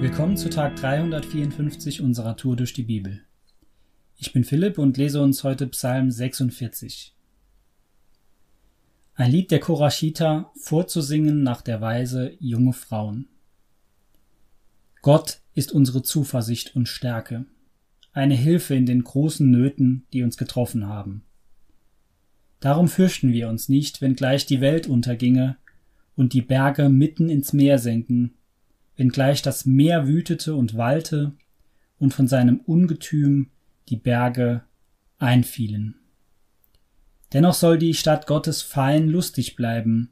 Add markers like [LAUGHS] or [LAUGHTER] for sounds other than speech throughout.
Willkommen zu Tag 354 unserer Tour durch die Bibel. Ich bin Philipp und lese uns heute Psalm 46. Ein Lied der Korashita vorzusingen nach der Weise junge Frauen. Gott ist unsere Zuversicht und Stärke, eine Hilfe in den großen Nöten, die uns getroffen haben. Darum fürchten wir uns nicht, wenn gleich die Welt unterginge und die Berge mitten ins Meer senken wenngleich das Meer wütete und wallte und von seinem Ungetüm die Berge einfielen. Dennoch soll die Stadt Gottes fein lustig bleiben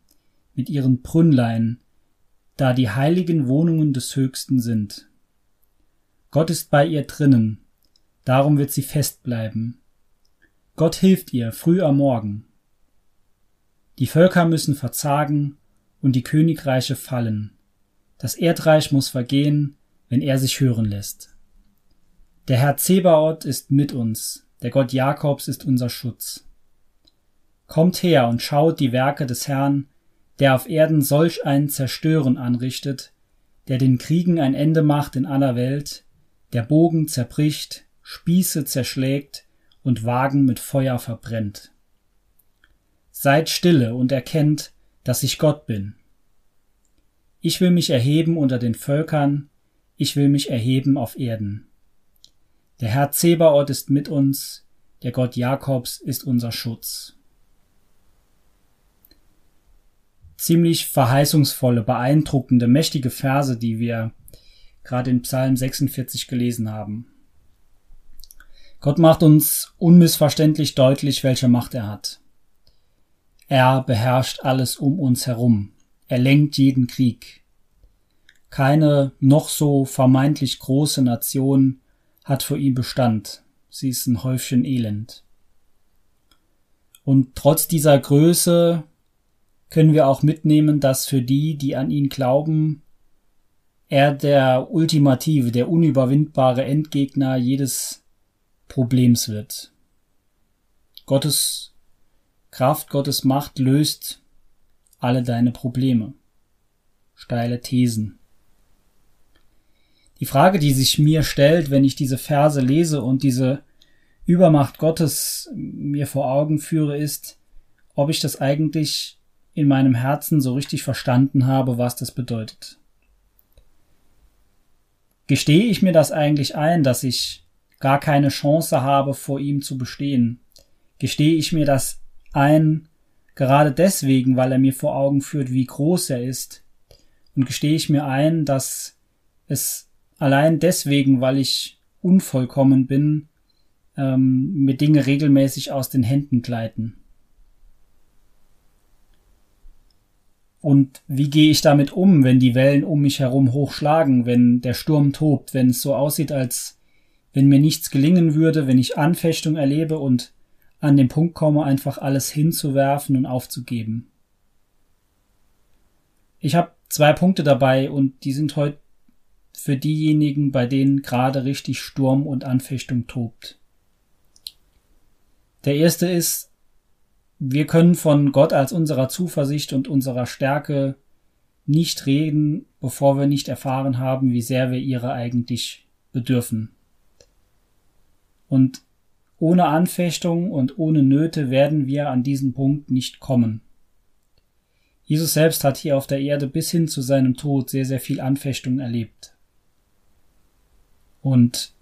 mit ihren Brünnlein, da die heiligen Wohnungen des Höchsten sind. Gott ist bei ihr drinnen, darum wird sie fest bleiben. Gott hilft ihr früh am Morgen. Die Völker müssen verzagen und die Königreiche fallen. Das Erdreich muss vergehen, wenn er sich hören lässt. Der Herr Zebaoth ist mit uns, der Gott Jakobs ist unser Schutz. Kommt her und schaut die Werke des Herrn, der auf Erden solch ein Zerstören anrichtet, der den Kriegen ein Ende macht in aller Welt, der Bogen zerbricht, Spieße zerschlägt und Wagen mit Feuer verbrennt. Seid stille und erkennt, dass ich Gott bin. Ich will mich erheben unter den Völkern, ich will mich erheben auf Erden. Der Herr Zebaoth ist mit uns, der Gott Jakobs ist unser Schutz. Ziemlich verheißungsvolle, beeindruckende, mächtige Verse, die wir gerade in Psalm 46 gelesen haben. Gott macht uns unmissverständlich deutlich, welche Macht er hat. Er beherrscht alles um uns herum. Er lenkt jeden Krieg. Keine noch so vermeintlich große Nation hat vor ihm Bestand. Sie ist ein Häufchen Elend. Und trotz dieser Größe können wir auch mitnehmen, dass für die, die an ihn glauben, er der ultimative, der unüberwindbare Endgegner jedes Problems wird. Gottes Kraft, Gottes Macht löst alle deine Probleme. Steile Thesen. Die Frage, die sich mir stellt, wenn ich diese Verse lese und diese Übermacht Gottes mir vor Augen führe, ist, ob ich das eigentlich in meinem Herzen so richtig verstanden habe, was das bedeutet. Gestehe ich mir das eigentlich ein, dass ich gar keine Chance habe, vor ihm zu bestehen? Gestehe ich mir das ein, Gerade deswegen, weil er mir vor Augen führt, wie groß er ist. Und gestehe ich mir ein, dass es allein deswegen, weil ich unvollkommen bin, ähm, mir Dinge regelmäßig aus den Händen gleiten. Und wie gehe ich damit um, wenn die Wellen um mich herum hochschlagen, wenn der Sturm tobt, wenn es so aussieht, als wenn mir nichts gelingen würde, wenn ich Anfechtung erlebe und an den Punkt komme, einfach alles hinzuwerfen und aufzugeben. Ich habe zwei Punkte dabei und die sind heute für diejenigen, bei denen gerade richtig Sturm und Anfechtung tobt. Der erste ist, wir können von Gott als unserer Zuversicht und unserer Stärke nicht reden, bevor wir nicht erfahren haben, wie sehr wir ihre eigentlich bedürfen. Und ohne Anfechtung und ohne Nöte werden wir an diesen Punkt nicht kommen. Jesus selbst hat hier auf der Erde bis hin zu seinem Tod sehr, sehr viel Anfechtung erlebt. Und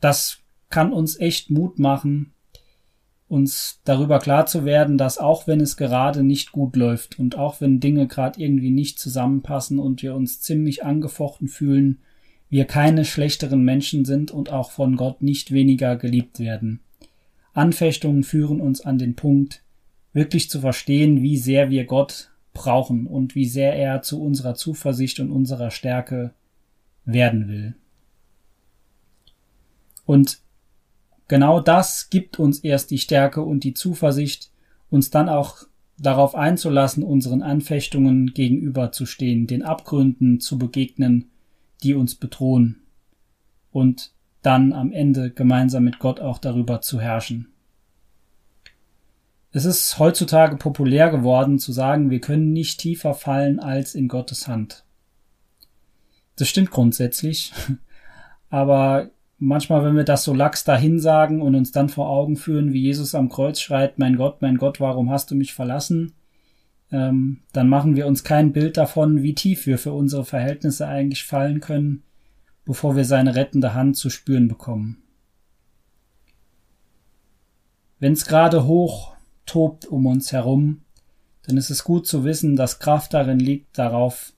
das kann uns echt Mut machen, uns darüber klar zu werden, dass auch wenn es gerade nicht gut läuft und auch wenn Dinge gerade irgendwie nicht zusammenpassen und wir uns ziemlich angefochten fühlen, wir keine schlechteren Menschen sind und auch von Gott nicht weniger geliebt werden. Anfechtungen führen uns an den Punkt, wirklich zu verstehen, wie sehr wir Gott brauchen und wie sehr er zu unserer Zuversicht und unserer Stärke werden will. Und genau das gibt uns erst die Stärke und die Zuversicht, uns dann auch darauf einzulassen, unseren Anfechtungen gegenüberzustehen, den Abgründen zu begegnen die uns bedrohen und dann am Ende gemeinsam mit Gott auch darüber zu herrschen. Es ist heutzutage populär geworden zu sagen, wir können nicht tiefer fallen als in Gottes Hand. Das stimmt grundsätzlich. [LAUGHS] Aber manchmal, wenn wir das so lax dahin sagen und uns dann vor Augen führen, wie Jesus am Kreuz schreit, mein Gott, mein Gott, warum hast du mich verlassen? Ähm, dann machen wir uns kein Bild davon, wie tief wir für unsere Verhältnisse eigentlich fallen können, bevor wir seine rettende Hand zu spüren bekommen. Wenn es gerade hoch tobt um uns herum, dann ist es gut zu wissen, dass Kraft darin liegt, darauf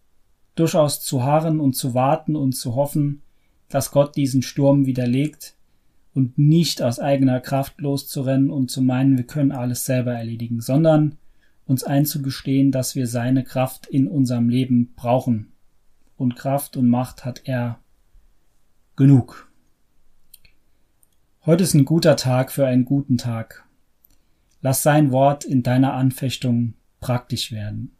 durchaus zu harren und zu warten und zu hoffen, dass Gott diesen Sturm widerlegt und nicht aus eigener Kraft loszurennen und zu meinen, wir können alles selber erledigen, sondern uns einzugestehen, dass wir seine Kraft in unserem Leben brauchen. Und Kraft und Macht hat er genug. Heute ist ein guter Tag für einen guten Tag. Lass sein Wort in deiner Anfechtung praktisch werden.